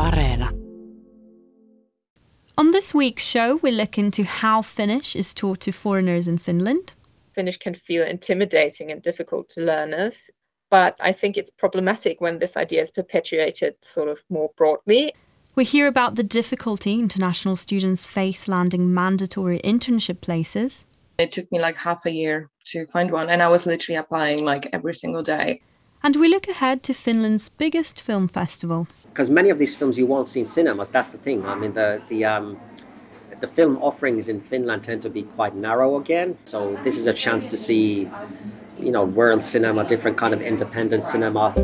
Areena. On this week's show, we look into how Finnish is taught to foreigners in Finland. Finnish can feel intimidating and difficult to learners, but I think it's problematic when this idea is perpetuated sort of more broadly. We hear about the difficulty international students face landing mandatory internship places. It took me like half a year to find one, and I was literally applying like every single day. And we look ahead to Finland's biggest film festival. Because many of these films you won't see in cinemas. That's the thing. I mean, the the um, the film offerings in Finland tend to be quite narrow again. So this is a chance to see, you know, world cinema, different kind of independent cinema.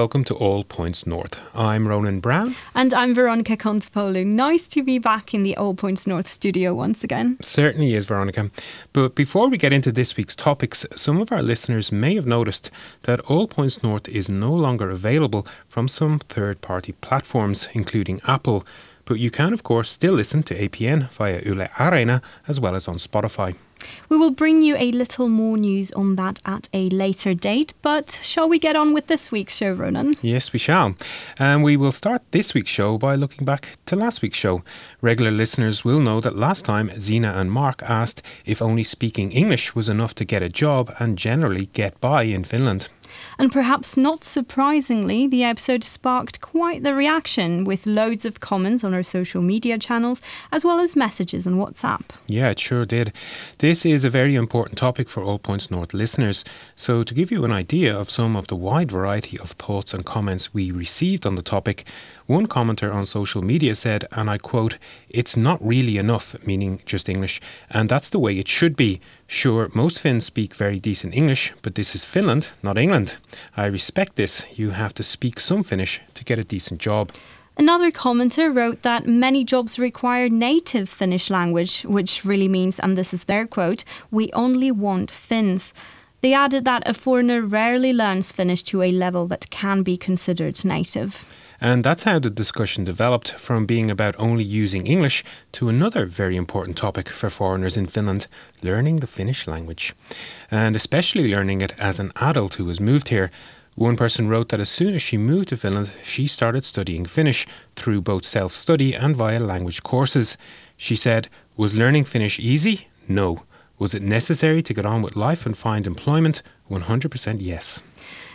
Welcome to All Points North. I'm Ronan Browne. And I'm Veronica Kontopoulou. Nice to be back in the All Points North studio once again. Certainly is, Veronica. But before we get into this week's topics, some of our listeners may have noticed that All Points North is no longer available from some third party platforms, including Apple. But you can, of course, still listen to APN via Yle Areena as well as on Spotify. We will bring you a little more news on that at a later date, but shall we get on with this week's show, Ronan? Yes, we shall. And we will start this week's show by looking back to last week's show. Regular listeners will know that last time Zina and Mark asked if only speaking English was enough to get a job and generally get by in Finland. And perhaps not surprisingly, the episode sparked quite the reaction with loads of comments on our social media channels as well as messages on WhatsApp. Yeah, it sure did. This is a very important topic for All Points North listeners. So, to give you an idea of some of the wide variety of thoughts and comments we received on the topic, one commenter on social media said, and I quote, It's not really enough, meaning just English, and that's the way it should be. Sure, most Finns speak very decent English, but this is Finland, not England. I respect this. You have to speak some Finnish to get a decent job. Another commenter wrote that many jobs require native Finnish language, which really means, and this is their quote, we only want Finns. They added that a foreigner rarely learns Finnish to a level that can be considered native. And that's how the discussion developed from being about only using English to another very important topic for foreigners in Finland learning the Finnish language. And especially learning it as an adult who has moved here. One person wrote that as soon as she moved to Finland, she started studying Finnish through both self study and via language courses. She said, Was learning Finnish easy? No. Was it necessary to get on with life and find employment? 100% yes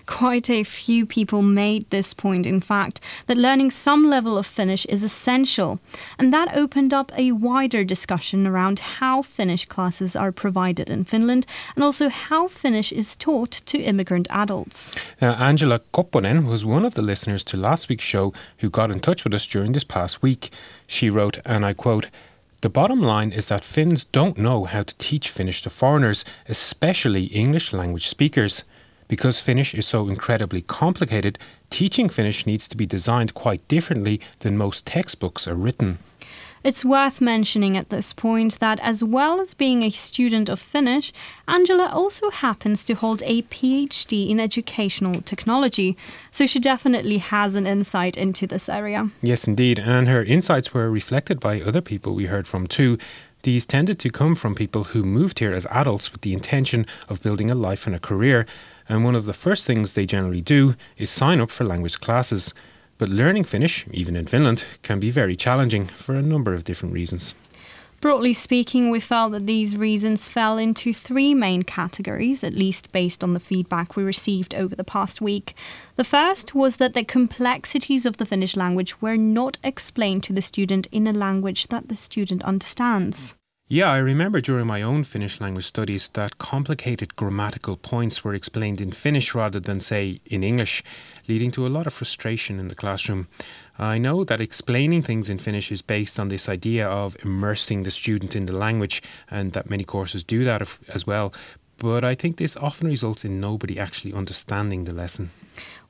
quite a few people made this point, in fact, that learning some level of Finnish is essential. And that opened up a wider discussion around how Finnish classes are provided in Finland and also how Finnish is taught to immigrant adults. Now, Angela Koponen was one of the listeners to last week's show who got in touch with us during this past week. She wrote, and I quote, the bottom line is that Finns don't know how to teach Finnish to foreigners, especially English language speakers. Because Finnish is so incredibly complicated, teaching Finnish needs to be designed quite differently than most textbooks are written. It's worth mentioning at this point that, as well as being a student of Finnish, Angela also happens to hold a PhD in educational technology, so she definitely has an insight into this area. Yes, indeed, and her insights were reflected by other people we heard from too. These tended to come from people who moved here as adults with the intention of building a life and a career, and one of the first things they generally do is sign up for language classes. But learning Finnish, even in Finland, can be very challenging for a number of different reasons. Broadly speaking, we felt that these reasons fell into three main categories, at least based on the feedback we received over the past week. The first was that the complexities of the Finnish language were not explained to the student in a language that the student understands. Yeah, I remember during my own Finnish language studies that complicated grammatical points were explained in Finnish rather than, say, in English, leading to a lot of frustration in the classroom. I know that explaining things in Finnish is based on this idea of immersing the student in the language, and that many courses do that as well. But I think this often results in nobody actually understanding the lesson.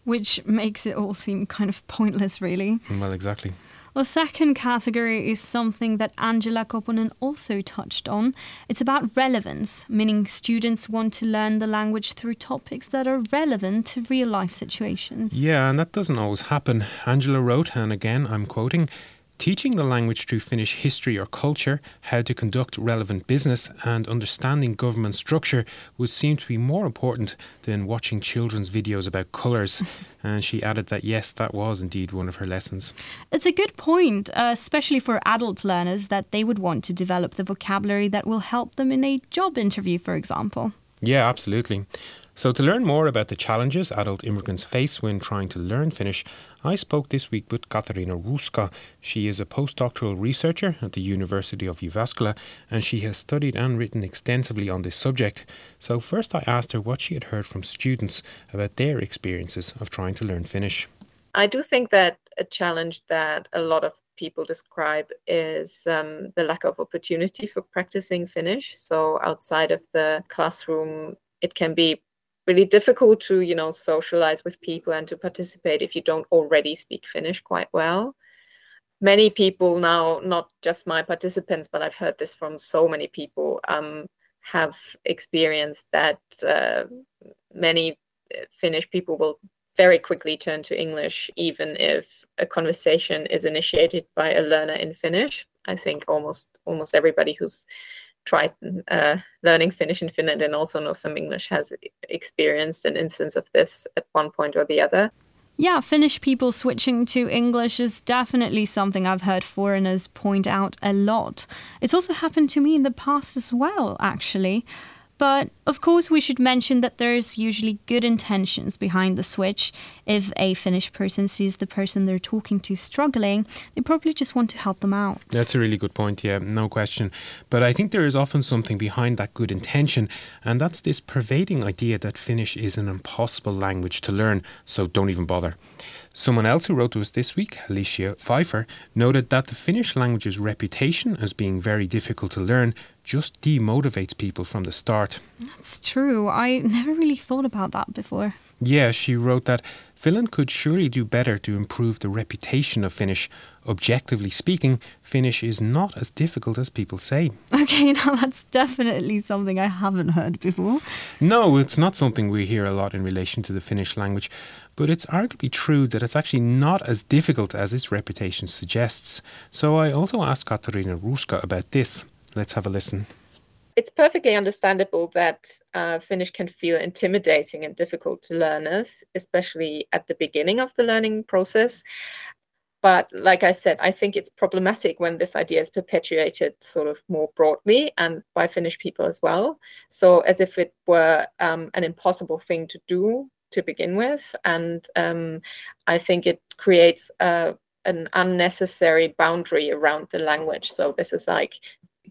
Which makes it all seem kind of pointless, really. Well, exactly. The second category is something that Angela Koponen also touched on. It's about relevance, meaning students want to learn the language through topics that are relevant to real life situations. Yeah, and that doesn't always happen. Angela wrote, and again I'm quoting, Teaching the language through Finnish history or culture, how to conduct relevant business, and understanding government structure would seem to be more important than watching children's videos about colours. and she added that yes, that was indeed one of her lessons. It's a good point, uh, especially for adult learners, that they would want to develop the vocabulary that will help them in a job interview, for example. Yeah, absolutely. So, to learn more about the challenges adult immigrants face when trying to learn Finnish, I spoke this week with Katarina Ruuska. She is a postdoctoral researcher at the University of Jyväskylä and she has studied and written extensively on this subject. So, first I asked her what she had heard from students about their experiences of trying to learn Finnish. I do think that a challenge that a lot of people describe is um, the lack of opportunity for practicing Finnish. So, outside of the classroom, it can be really difficult to you know socialize with people and to participate if you don't already speak finnish quite well. Many people now not just my participants but i've heard this from so many people um, have experienced that uh, many uh, finnish people will very quickly turn to english even if a conversation is initiated by a learner in finnish. I think almost almost everybody who's tried uh, learning Finnish in Finland and also know some English has experienced an instance of this at one point or the other. Yeah, Finnish people switching to English is definitely something I've heard foreigners point out a lot. It's also happened to me in the past as well, actually. But of course, we should mention that there's usually good intentions behind the switch. If a Finnish person sees the person they're talking to struggling, they probably just want to help them out. That's a really good point, yeah, no question. But I think there is often something behind that good intention, and that's this pervading idea that Finnish is an impossible language to learn, so don't even bother. Someone else who wrote to us this week, Alicia Pfeiffer, noted that the Finnish language's reputation as being very difficult to learn just demotivates people from the start. That's true. I never really thought about that before. Yeah, she wrote that Finland could surely do better to improve the reputation of Finnish. Objectively speaking, Finnish is not as difficult as people say. Okay, now that's definitely something I haven't heard before. No, it's not something we hear a lot in relation to the Finnish language, but it's arguably true that it's actually not as difficult as its reputation suggests. So I also asked Katarina Ruuska about this. Let's have a listen it's perfectly understandable that uh, Finnish can feel intimidating and difficult to learners, especially at the beginning of the learning process. But like I said, I think it's problematic when this idea is perpetuated sort of more broadly and by Finnish people as well. So, as if it were um, an impossible thing to do to begin with. And um, I think it creates a, an unnecessary boundary around the language. So, this is like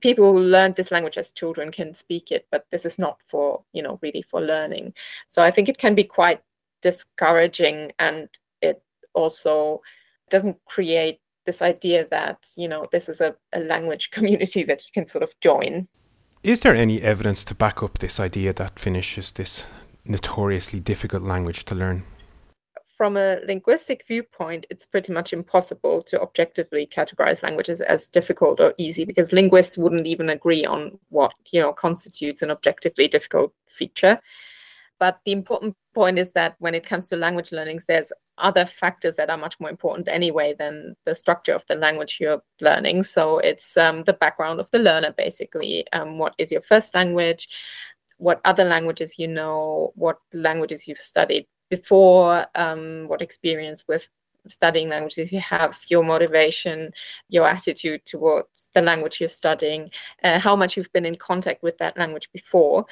people who learned this language as children can speak it, but this is not for, you know, really for learning. So I think it can be quite discouraging and it also doesn't create this idea that, you know, this is a, a language community that you can sort of join. Is there any evidence to back up this idea that Finnish is this notoriously difficult language to learn? From a linguistic viewpoint, it's pretty much impossible to objectively categorize languages as difficult or easy because linguists wouldn't even agree on what you know constitutes an objectively difficult feature. But the important point is that when it comes to language learnings, there's other factors that are much more important anyway than the structure of the language you're learning. So it's um, the background of the learner, basically. Um, what is your first language? What other languages you know? What languages you've studied before, um, what experience with studying languages you have, your motivation, your attitude towards the language you're studying, uh, how much you've been in contact with that language before.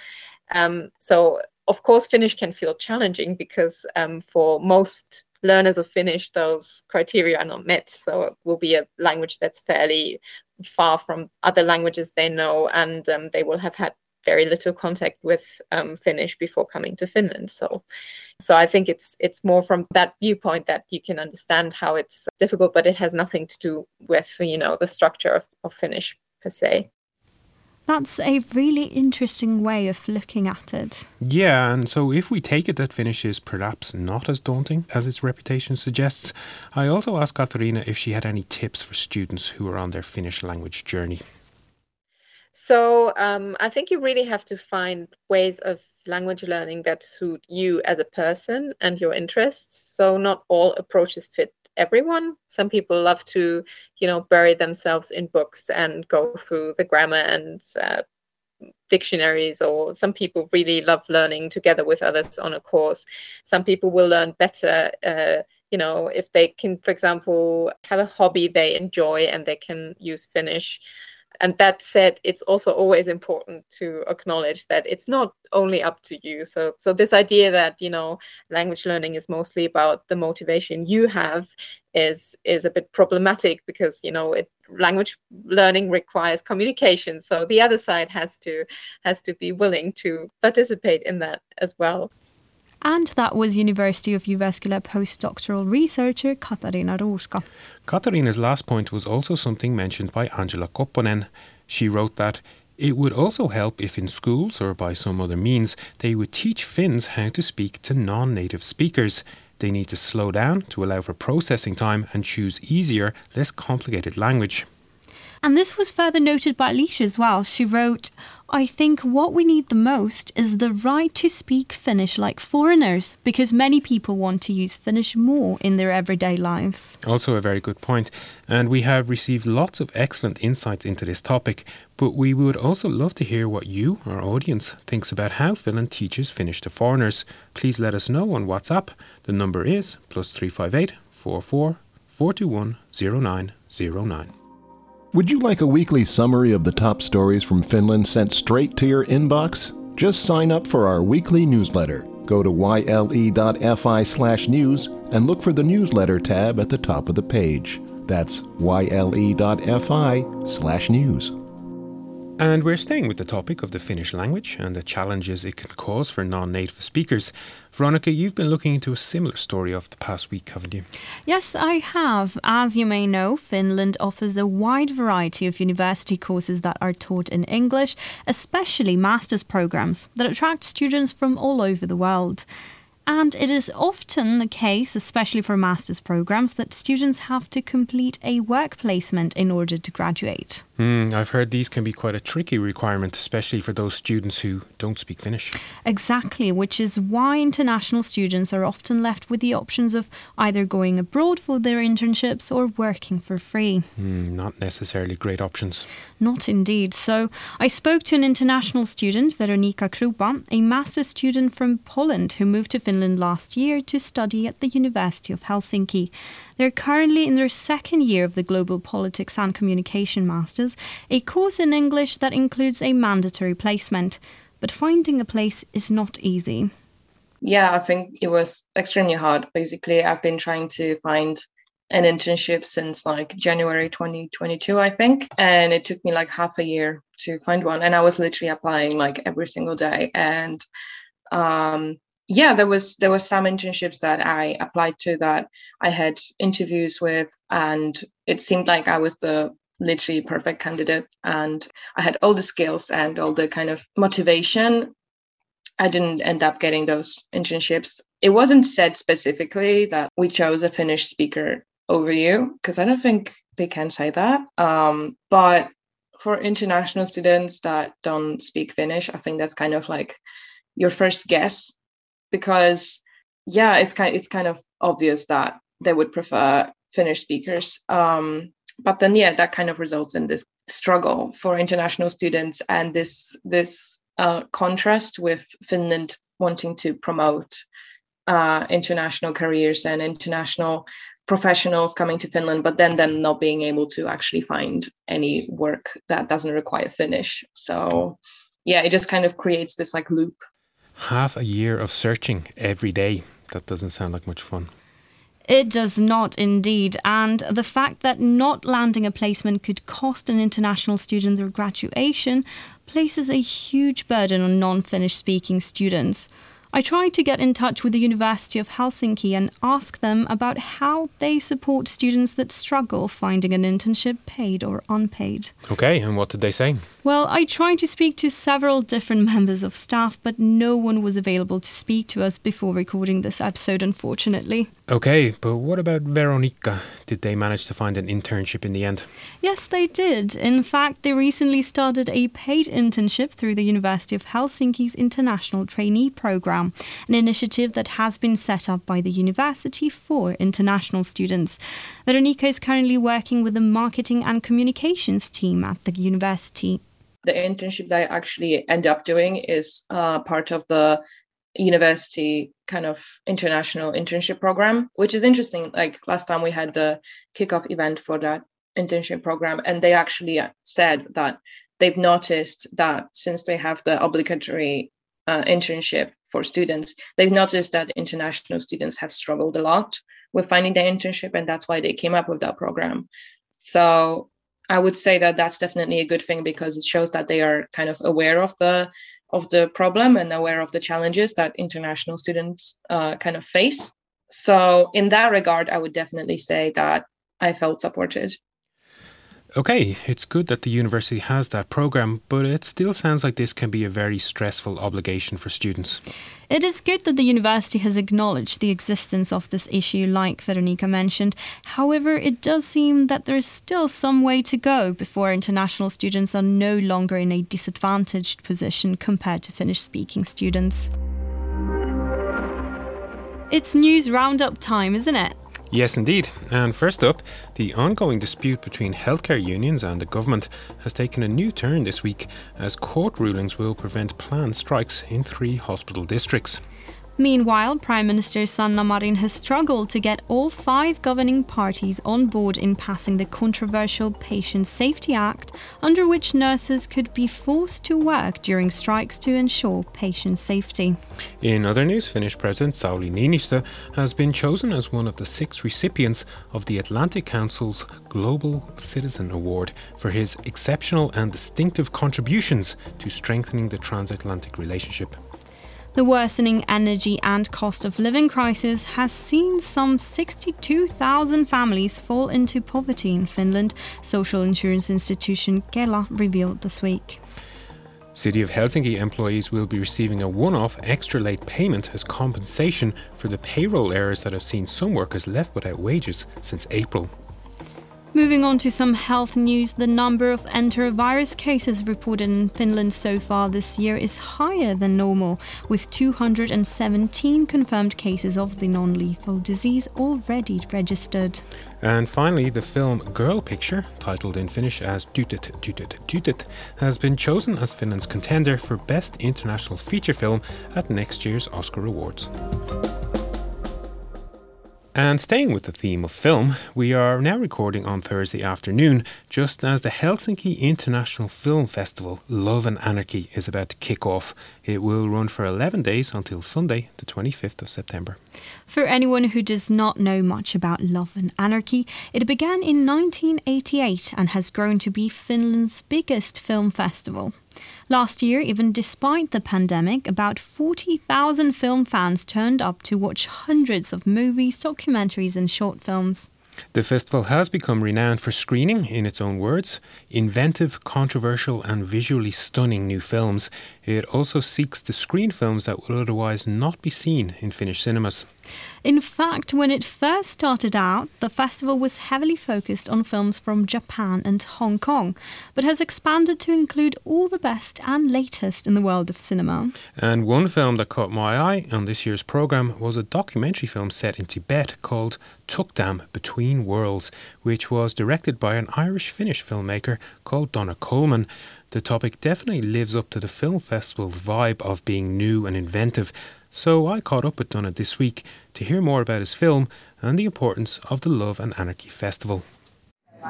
Um, so, of course, Finnish can feel challenging because um, for most learners of Finnish, those criteria are not met. So, it will be a language that's fairly far from other languages they know, and um, they will have had very little contact with um, Finnish before coming to Finland. So, so I think it's it's more from that viewpoint that you can understand how it's difficult, but it has nothing to do with you know the structure of, of Finnish per se. That's a really interesting way of looking at it. Yeah, and so if we take it that Finnish is perhaps not as daunting as its reputation suggests, I also asked Katarina if she had any tips for students who are on their Finnish language journey. So um, I think you really have to find ways of language learning that suit you as a person and your interests. So not all approaches fit everyone. Some people love to, you know, bury themselves in books and go through the grammar and uh, dictionaries or some people really love learning together with others on a course some people will learn better uh, you know if they can for example have a hobby they enjoy and they can use finnish and that said it's also always important to acknowledge that it's not only up to you. So so this idea that you know language learning is mostly about the motivation you have is is a bit problematic because you know it language learning requires communication. So the other side has to has to be willing to participate in that as well and that was University of Jyväskylä postdoctoral researcher Katarina Ruuska. Katarina's last point was also something mentioned by Angela Koponen. She wrote that it would also help if in schools or by some other means they would teach Finns how to speak to non native speakers. They need to slow down to allow for processing time and choose easier, less complicated language. And this was further noted by Alicia as well. She wrote, I think what we need the most is the right to speak Finnish like foreigners, because many people want to use Finnish more in their everyday lives. Also, a very good point. And we have received lots of excellent insights into this topic, but we would also love to hear what you, our audience, thinks about how Finland teaches Finnish to foreigners. Please let us know on WhatsApp. The number is plus 358 44 421 0909. Would you like a weekly summary of the top stories from Finland sent straight to your inbox? Just sign up for our weekly newsletter. Go to yle.fi slash news and look for the newsletter tab at the top of the page. That's yle.fi slash news. And we're staying with the topic of the Finnish language and the challenges it can cause for non native speakers. Veronica, you've been looking into a similar story of the past week, haven't you? Yes, I have. As you may know, Finland offers a wide variety of university courses that are taught in English, especially master's programs that attract students from all over the world. And it is often the case, especially for master's programs, that students have to complete a work placement in order to graduate. Mm, I've heard these can be quite a tricky requirement, especially for those students who don't speak Finnish. Exactly, which is why international students are often left with the options of either going abroad for their internships or working for free. Mm, not necessarily great options. Not indeed. So I spoke to an international student, Veronika Krupa, a master's student from Poland who moved to Finland last year to study at the University of Helsinki. They're currently in their second year of the Global Politics and Communication Masters, a course in English that includes a mandatory placement. But finding a place is not easy. Yeah, I think it was extremely hard. Basically, I've been trying to find an internship since like January 2022, I think. And it took me like half a year to find one. And I was literally applying like every single day. And um, yeah, there was there were some internships that I applied to that I had interviews with, and it seemed like I was the literally perfect candidate and I had all the skills and all the kind of motivation. I didn't end up getting those internships. It wasn't said specifically that we chose a Finnish speaker over you because I don't think they can say that. Um, but for international students that don't speak Finnish, I think that's kind of like your first guess because yeah, it's kind it's kind of obvious that they would prefer Finnish speakers. Um, but then yeah, that kind of results in this struggle for international students and this this uh, contrast with Finland wanting to promote uh, international careers and international professionals coming to Finland, but then then not being able to actually find any work that doesn't require Finnish. So yeah, it just kind of creates this like loop. Half a year of searching every day. That doesn't sound like much fun. It does not indeed. And the fact that not landing a placement could cost an international student their graduation places a huge burden on non Finnish speaking students. I tried to get in touch with the University of Helsinki and ask them about how they support students that struggle finding an internship, paid or unpaid. Okay, and what did they say? Well, I tried to speak to several different members of staff, but no one was available to speak to us before recording this episode, unfortunately. Okay, but what about Veronica? Did they manage to find an internship in the end? Yes, they did. In fact, they recently started a paid internship through the University of Helsinki's International Trainee Program, an initiative that has been set up by the university for international students. Veronica is currently working with the marketing and communications team at the university. The internship that I actually end up doing is uh, part of the university kind of international internship program, which is interesting. Like last time we had the kickoff event for that internship program, and they actually said that they've noticed that since they have the obligatory uh, internship for students, they've noticed that international students have struggled a lot with finding their internship, and that's why they came up with that program. So I would say that that's definitely a good thing because it shows that they are kind of aware of the of the problem and aware of the challenges that international students uh, kind of face. So, in that regard, I would definitely say that I felt supported. Okay, it's good that the university has that program, but it still sounds like this can be a very stressful obligation for students. It is good that the university has acknowledged the existence of this issue, like Veronica mentioned. However, it does seem that there is still some way to go before international students are no longer in a disadvantaged position compared to Finnish speaking students. It's news roundup time, isn't it? Yes, indeed. And first up, the ongoing dispute between healthcare unions and the government has taken a new turn this week as court rulings will prevent planned strikes in three hospital districts. Meanwhile, Prime Minister Sanna Marin has struggled to get all five governing parties on board in passing the controversial Patient Safety Act, under which nurses could be forced to work during strikes to ensure patient safety. In other news, Finnish President Sauli Niinistö has been chosen as one of the six recipients of the Atlantic Council's Global Citizen Award for his exceptional and distinctive contributions to strengthening the transatlantic relationship. The worsening energy and cost of living crisis has seen some 62,000 families fall into poverty in Finland, social insurance institution Kela revealed this week. City of Helsinki employees will be receiving a one off extra late payment as compensation for the payroll errors that have seen some workers left without wages since April. Moving on to some health news, the number of enterovirus cases reported in Finland so far this year is higher than normal, with 217 confirmed cases of the non lethal disease already registered. And finally, the film Girl Picture, titled in Finnish as Tytöt, Tytöt, Tytöt, has been chosen as Finland's contender for Best International Feature Film at next year's Oscar Awards. And staying with the theme of film, we are now recording on Thursday afternoon, just as the Helsinki International Film Festival Love and Anarchy is about to kick off. It will run for 11 days until Sunday, the 25th of September. For anyone who does not know much about Love and Anarchy, it began in 1988 and has grown to be Finland's biggest film festival. Last year, even despite the pandemic, about 40,000 film fans turned up to watch hundreds of movies, documentaries, and short films. The festival has become renowned for screening, in its own words, inventive, controversial, and visually stunning new films. It also seeks to screen films that would otherwise not be seen in Finnish cinemas. In fact, when it first started out, the festival was heavily focused on films from Japan and Hong Kong, but has expanded to include all the best and latest in the world of cinema. And one film that caught my eye on this year's programme was a documentary film set in Tibet called Tukdam Between Worlds, which was directed by an Irish Finnish filmmaker called Donagh Coleman. The topic definitely lives up to the film festival's vibe of being new and inventive so I caught up with Donagh this week to hear more about his film and the importance of the Love and Anarchy Festival.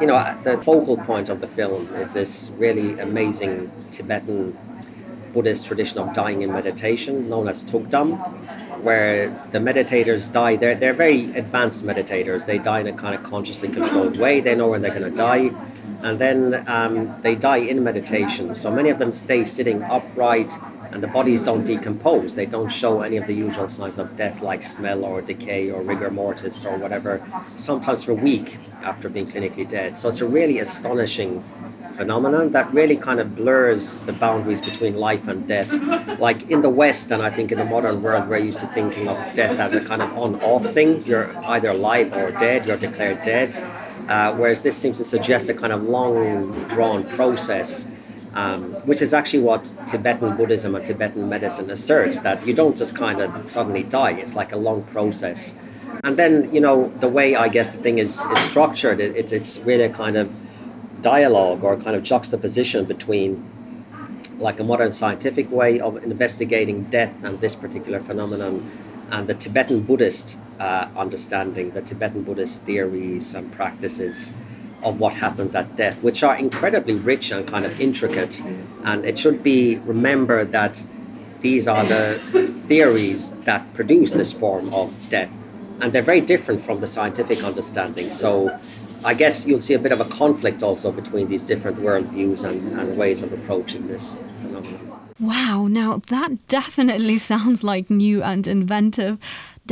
You know, the focal point of the film is this really amazing Tibetan Buddhist tradition of dying in meditation known as Tukdam, where the meditators die. They're, they're very advanced meditators. They die in a kind of consciously controlled way. They know when they're going to die. And then um, they die in meditation. So many of them stay sitting upright and the bodies don't decompose. They don't show any of the usual signs of death, like smell or decay or rigor mortis or whatever, sometimes for a week after being clinically dead. So it's a really astonishing phenomenon that really kind of blurs the boundaries between life and death. Like in the West, and I think in the modern world, we're used to thinking of death as a kind of on off thing. You're either alive or dead, you're declared dead. Uh, whereas this seems to suggest a kind of long drawn process um, which is actually what Tibetan Buddhism and Tibetan medicine asserts that you don't just kind of suddenly die. It's like a long process. And then, you know, the way I guess the thing is, is structured, it, it's, it's really a kind of dialogue or kind of juxtaposition between like a modern scientific way of investigating death and this particular phenomenon and the Tibetan Buddhist uh, understanding, the Tibetan Buddhist theories and practices of what happens at death, which are incredibly rich and kind of intricate. And it should be remembered that these are the theories that produce this form of death. And they're very different from the scientific understanding. So I guess you'll see a bit of a conflict also between these different worldviews and, and ways of approaching this phenomenon. Wow, now that definitely sounds like new and inventive.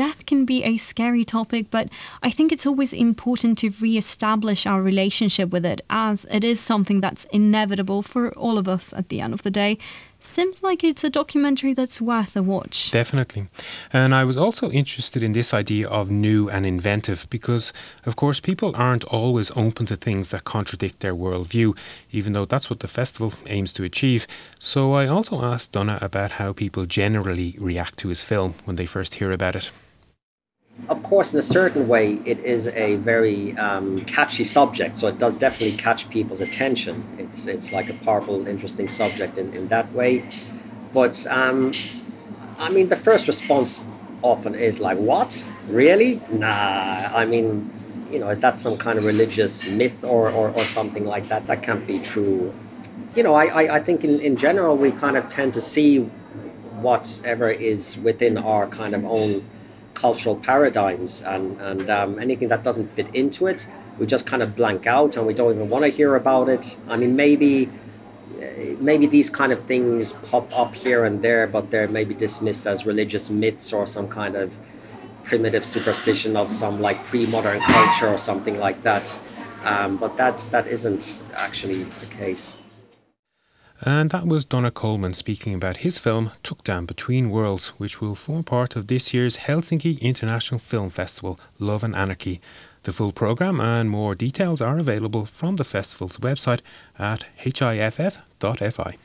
Death can be a scary topic, but I think it's always important to re establish our relationship with it, as it is something that's inevitable for all of us at the end of the day. Seems like it's a documentary that's worth a watch. Definitely. And I was also interested in this idea of new and inventive because, of course, people aren't always open to things that contradict their worldview, even though that's what the festival aims to achieve. So I also asked Donagh about how people generally react to his film when they first hear about it of course, in a certain way, it is a very um, catchy subject, so it does definitely catch people's attention. It's it's like a powerful, interesting subject in, in that way. But um, I mean, the first response often is like, "What? Really? Nah." I mean, you know, is that some kind of religious myth or, or, or something like that? That can't be true. You know, I, I, I think in, in general we kind of tend to see whatever is within our kind of own cultural paradigms and, and um, anything that doesn't fit into it, we just kind of blank out and we don't even want to hear about it. I mean, maybe uh, maybe these kind of things pop up here and there, but they're maybe dismissed as religious myths or some kind of primitive superstition of some like pre-modern culture or something like that. Um, but that's that isn't actually the case. And that was Donagh Coleman speaking about his film Tukdam Between Worlds, which will form part of this year's Helsinki International Film Festival Love and Anarchy. The full programme and more details are available from the festival's website at hiff.fi.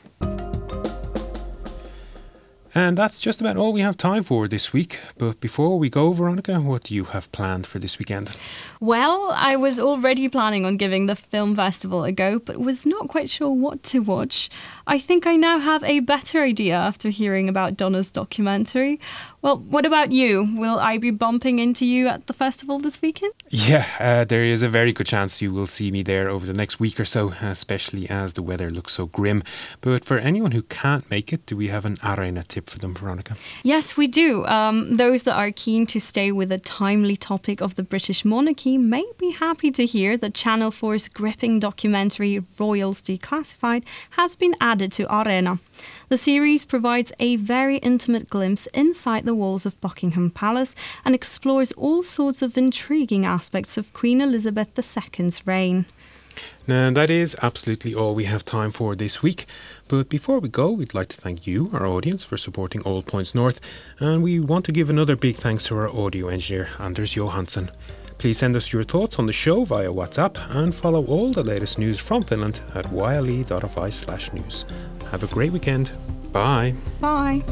And that's just about all we have time for this week. But before we go, Veronica, what do you have planned for this weekend? Well, I was already planning on giving the film festival a go, but was not quite sure what to watch. I think I now have a better idea after hearing about Donagh's documentary. Well, what about you? Will I be bumping into you at the festival this weekend? Yeah, uh, there is a very good chance you will see me there over the next week or so, especially as the weather looks so grim. But for anyone who can't make it, do we have an Areena tip for them, Veronica? Yes, we do. Um, those that are keen to stay with the timely topic of the British monarchy may be happy to hear that Channel 4's gripping documentary Royals Declassified has been added to Areena. The series provides a very intimate glimpse inside the walls of Buckingham Palace and explores all sorts of intriguing aspects of Queen Elizabeth II's reign. Now, that is absolutely all we have time for this week. But before we go, we'd like to thank you, our audience, for supporting All Points North. And we want to give another big thanks to our audio engineer, Anders Johansson. Please send us your thoughts on the show via WhatsApp and follow all the latest news from Finland at yle.fi slash news. Have a great weekend. Bye. Bye.